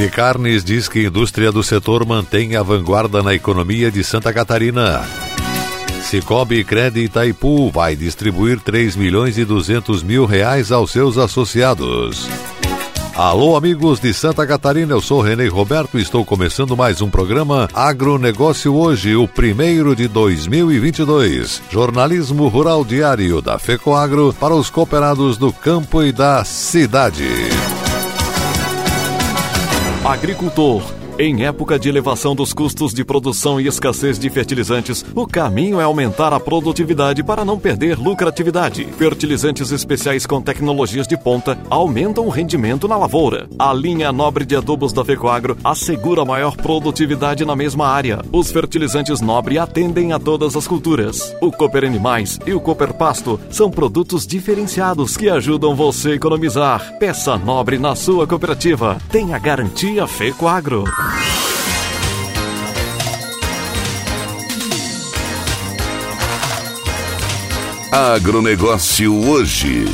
Sindicarnes diz que a indústria do setor mantém a vanguarda na economia de Santa Catarina. Cicobi Cred Itaipu vai distribuir 3 milhões e 200 mil reais aos seus associados. Alô, amigos de Santa Catarina, eu sou Renê Roberto e estou começando mais um programa Agronegócio Hoje, o primeiro de 2022. Jornalismo Rural Diário da FECOAGro para os cooperados do campo e da cidade. Agricultor em época de elevação dos custos de produção e escassez de fertilizantes, o caminho é aumentar a produtividade para não perder lucratividade. Fertilizantes especiais com tecnologias de ponta aumentam o rendimento na lavoura. A linha nobre de adubos da Fecoagro assegura maior produtividade na mesma área. Os fertilizantes nobre atendem a todas as culturas. O Cooper Animais e o Cooper Pasto são produtos diferenciados que ajudam você a economizar. Peça nobre na sua cooperativa. Tenha garantia Fecoagro. Agronegócio hoje.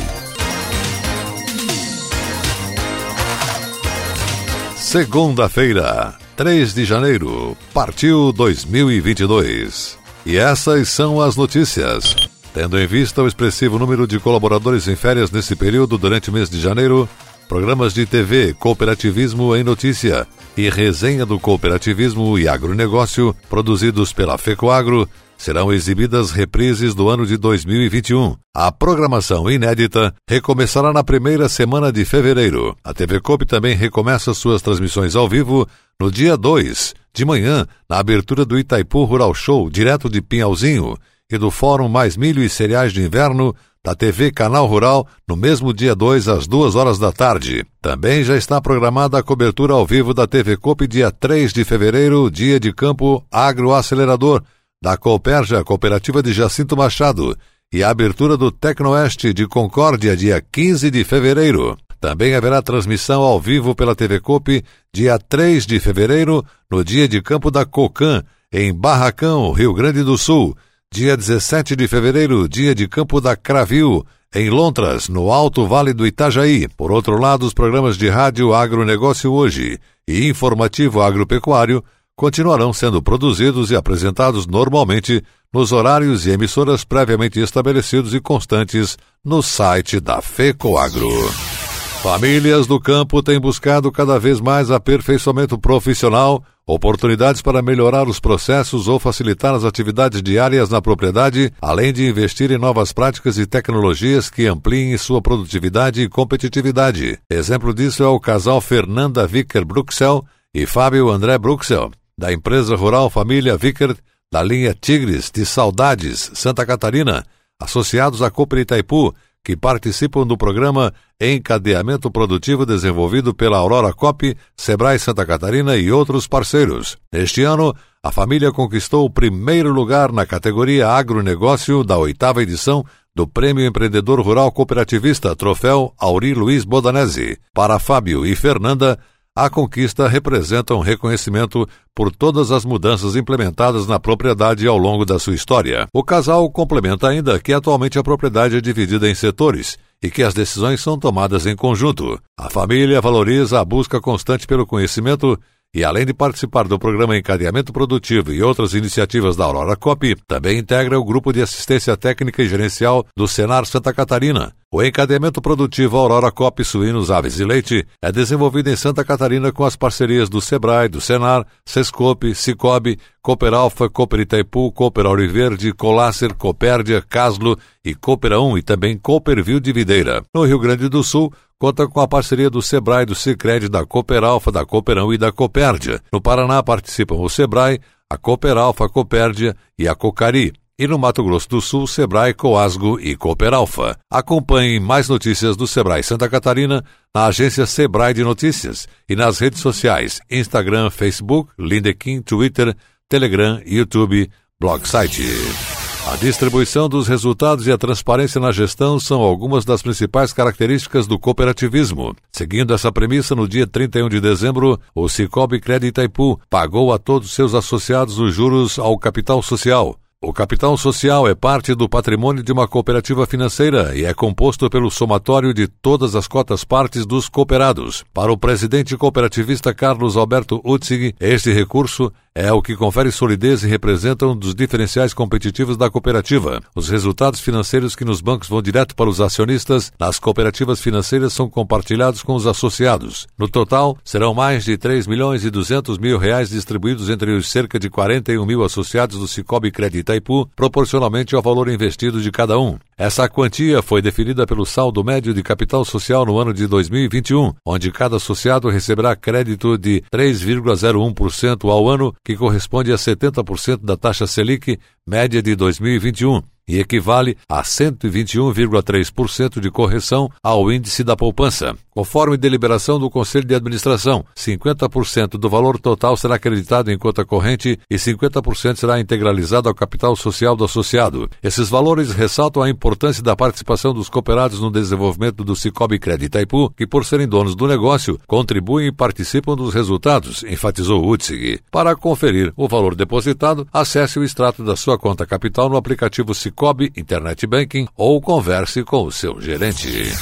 Segunda-feira, 3 de janeiro, partiu 2022. E essas são as notícias. Tendo em vista o expressivo número de colaboradores em férias nesse período durante o mês de janeiro, programas de TV Cooperativismo em Notícia e Resenha do Cooperativismo e Agronegócio, produzidos pela FECOAGro, serão exibidas reprises do ano de 2021. A programação inédita recomeçará na primeira semana de fevereiro. A TV Coop também recomeça suas transmissões ao vivo no dia 2, de manhã, na abertura do Itaipu Rural Show, direto de Pinhalzinho, e do Fórum Mais Milho e Cereais de Inverno, da TV Canal Rural no mesmo dia 2 às 2 horas da tarde. Também já está programada a cobertura ao vivo da TV Coop dia 3 de fevereiro, dia de campo agroacelerador, da Cooperja Cooperativa de Jacinto Machado, e a abertura do Tecnoeste de Concórdia dia 15 de fevereiro. Também haverá transmissão ao vivo pela TV Coop dia 3 de fevereiro, no dia de campo da Cocan, em Barracão, Rio Grande do Sul, dia 17 de fevereiro, dia de campo da Cravil, em Lontras, no Alto Vale do Itajaí. Por outro lado, os programas de rádio Agronegócio Hoje e Informativo Agropecuário continuarão sendo produzidos e apresentados normalmente nos horários e emissoras previamente estabelecidos e constantes no site da FECOAGRO. Famílias do campo têm buscado cada vez mais aperfeiçoamento profissional, oportunidades para melhorar os processos ou facilitar as atividades diárias na propriedade, além de investir em novas práticas e tecnologias que ampliem sua produtividade e competitividade. Exemplo disso é o casal Fernanda Vicker Bruxel e Fábio André Bruxel, da empresa rural Família Vicker, da linha Tigres de Saudades, Santa Catarina, associados à Cooper Itaipu, que participam do programa Encadeamento Produtivo desenvolvido pela Aurora Cop, Sebrae Santa Catarina e outros parceiros. Neste ano, a família conquistou o primeiro lugar na categoria Agronegócio da oitava edição do Prêmio Empreendedor Rural Cooperativista Troféu Auri Luiz Bodanese. Para Fábio e Fernanda, a conquista representa um reconhecimento por todas as mudanças implementadas na propriedade ao longo da sua história. O casal complementa ainda que atualmente a propriedade é dividida em setores e que as decisões são tomadas em conjunto. A família valoriza a busca constante pelo conhecimento e além de participar do programa Encadeamento Produtivo e outras iniciativas da Aurora Cop, também integra o grupo de assistência técnica e gerencial do Senar Santa Catarina. O encadeamento produtivo Aurora Cop Suínos, Aves e Leite é desenvolvido em Santa Catarina com as parcerias do Sebrae, do Senar, Sescope, Cicobi, Cooper Alfa, Cooper Itaipu, Cooper Auriverde, Colácer, Copérdia, Caslo e Cooper 1 e também Cooperville de Videira. No Rio Grande do Sul, conta com a parceria do Sebrae, do Cicred, da Cooper Alfa, da Cooperão e da Copérdia. No Paraná participam o Sebrae, a Cooper Alfa, a Copérdia e a Cocari. E no Mato Grosso do Sul, Sebrae, Coasgo e Cooper Alfa. Acompanhe mais notícias do Sebrae Santa Catarina na agência Sebrae de Notícias e nas redes sociais Instagram, Facebook, LinkedIn, Twitter, Telegram, YouTube, blog site. A distribuição dos resultados e a transparência na gestão são algumas das principais características do cooperativismo. Seguindo essa premissa, no dia 31 de dezembro, o Cicobi Crédito Itaipu pagou a todos seus associados os juros ao capital social. O capital social é parte do patrimônio de uma cooperativa financeira e é composto pelo somatório de todas as cotas partes dos cooperados. Para o presidente cooperativista Carlos Alberto Utzig, este recurso é o que confere solidez e representa um dos diferenciais competitivos da cooperativa. Os resultados financeiros que nos bancos vão direto para os acionistas, nas cooperativas financeiras são compartilhados com os associados. No total, serão mais de 3 milhões e 200 mil reais distribuídos entre os cerca de 41 mil associados do Cicobi Crédito Itaipu, proporcionalmente ao valor investido de cada um. Essa quantia foi definida pelo saldo médio de capital social no ano de 2021, onde cada associado receberá crédito de 3,01% ao ano que corresponde a 70% da taxa Selic média de 2021 e equivale a 121,3% de correção ao índice da poupança. Conforme deliberação do Conselho de Administração, 50% do valor total será acreditado em conta corrente e 50% será integralizado ao capital social do associado. Esses valores ressaltam a importância da participação dos cooperados no desenvolvimento do Cicobi Crédito Itaipu, que por serem donos do negócio, contribuem e participam dos resultados, enfatizou Utzig. Para conferir o valor depositado, acesse o extrato da sua conta capital no aplicativo Cicobi Internet Banking ou converse com o seu gerente.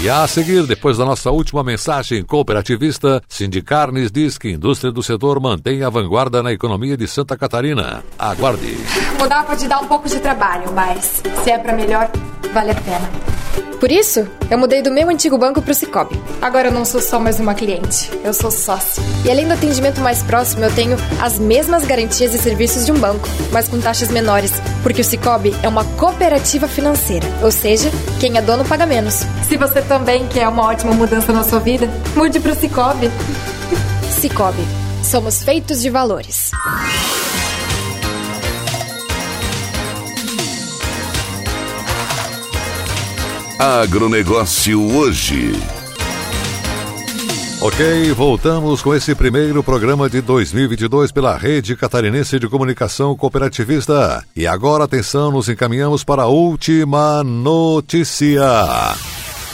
E a seguir, depois da nossa última mensagem cooperativista, Sindicarnes diz que a indústria do setor mantém a vanguarda na economia de Santa Catarina. Aguarde. Mudar pode dar um pouco de trabalho, mas se é para melhor, vale a pena. Por isso, eu mudei do meu antigo banco para o Cicobi. Agora eu não sou só mais uma cliente, eu sou sócio. E além do atendimento mais próximo, eu tenho as mesmas garantias e serviços de um banco, mas com taxas menores, porque o Cicobi é uma cooperativa financeira, ou seja, quem é dono paga menos. Se você também quer uma ótima mudança na sua vida, mude para o Cicobi. Cicobi, somos feitos de valores. Agronegócio hoje. Ok, voltamos com esse primeiro programa de 2022 pela Rede Catarinense de Comunicação Cooperativista. E agora, atenção, nos encaminhamos para a última notícia.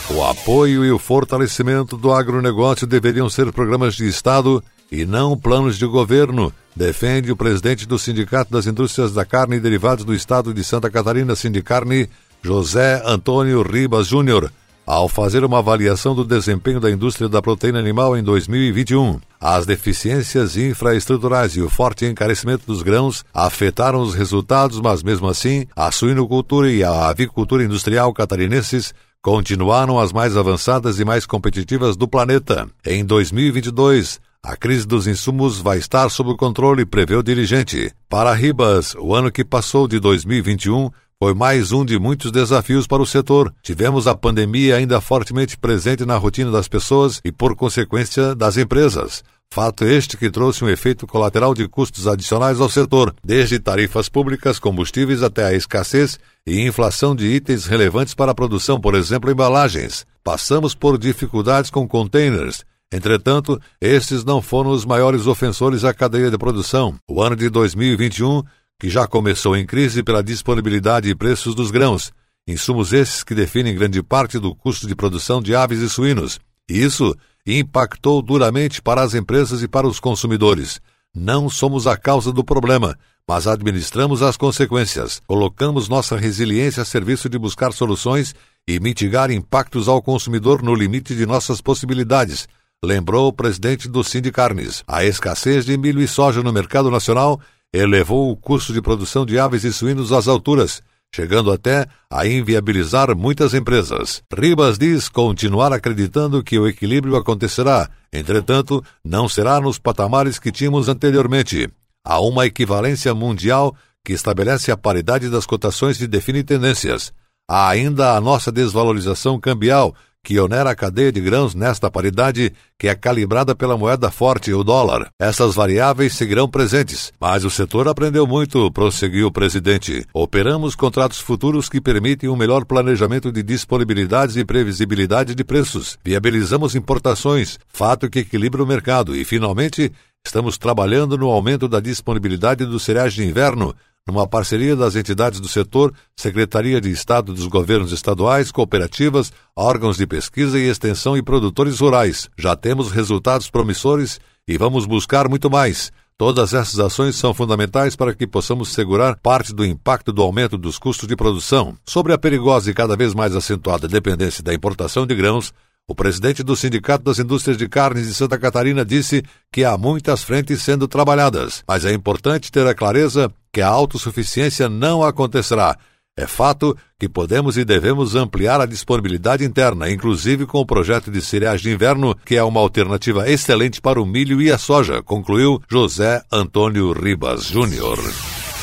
O apoio e o fortalecimento do agronegócio deveriam ser programas de Estado e não planos de governo, defende o presidente do Sindicato das Indústrias da Carne e Derivados do Estado de Santa Catarina, Sindicarne, José Antônio Ribas Júnior, ao fazer uma avaliação do desempenho da indústria da proteína animal em 2021. As deficiências infraestruturais e o forte encarecimento dos grãos afetaram os resultados, mas mesmo assim, a suinocultura e a avicultura industrial catarinenses continuaram as mais avançadas e mais competitivas do planeta. Em 2022, a crise dos insumos vai estar sob controle, prevê o dirigente. Para Ribas, o ano que passou de 2021 foi mais um de muitos desafios para o setor. Tivemos a pandemia ainda fortemente presente na rotina das pessoas e, por consequência, das empresas. Fato este que trouxe um efeito colateral de custos adicionais ao setor, desde tarifas públicas, combustíveis até a escassez e inflação de itens relevantes para a produção, por exemplo, embalagens. Passamos por dificuldades com containers. Entretanto, estes não foram os maiores ofensores à cadeia de produção. O ano de 2021 que já começou em crise pela disponibilidade e preços dos grãos, insumos esses que definem grande parte do custo de produção de aves e suínos. E isso impactou duramente para as empresas e para os consumidores. Não somos a causa do problema, mas administramos as consequências. Colocamos nossa resiliência a serviço de buscar soluções e mitigar impactos ao consumidor no limite de nossas possibilidades, lembrou o presidente do Sindicarnes. A escassez de milho e soja no mercado nacional elevou o custo de produção de aves e suínos às alturas, chegando até a inviabilizar muitas empresas. Ribas diz continuar acreditando que o equilíbrio acontecerá, entretanto, não será nos patamares que tínhamos anteriormente. Há uma equivalência mundial que estabelece a paridade das cotações e define tendências. Há ainda a nossa desvalorização cambial, que onera a cadeia de grãos nesta paridade, que é calibrada pela moeda forte, o dólar. Essas variáveis seguirão presentes, mas o setor aprendeu muito, prosseguiu o presidente. Operamos contratos futuros que permitem um melhor planejamento de disponibilidades e previsibilidade de preços. Viabilizamos importações, fato que equilibra o mercado. E, finalmente, estamos trabalhando no aumento da disponibilidade dos cereais de inverno, numa parceria das entidades do setor, Secretaria de Estado dos Governos Estaduais, cooperativas, órgãos de pesquisa e extensão e produtores rurais. Já temos resultados promissores e vamos buscar muito mais. Todas essas ações são fundamentais para que possamos segurar parte do impacto do aumento dos custos de produção. Sobre a perigosa e cada vez mais acentuada dependência da importação de grãos, o presidente do Sindicato das Indústrias de Carnes de Santa Catarina disse que há muitas frentes sendo trabalhadas, mas é importante ter a clareza que a autossuficiência não acontecerá. É fato que podemos e devemos ampliar a disponibilidade interna, inclusive com o projeto de cereais de inverno, que é uma alternativa excelente para o milho e a soja, concluiu José Antônio Ribas Júnior.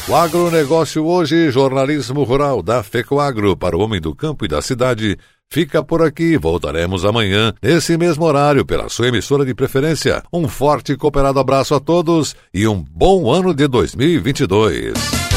O agronegócio hoje, jornalismo rural da FECOAGro para o homem do campo e da cidade fica por aqui. Voltaremos amanhã, nesse mesmo horário, pela sua emissora de preferência. Um forte e cooperado abraço a todos e um bom ano de 2022.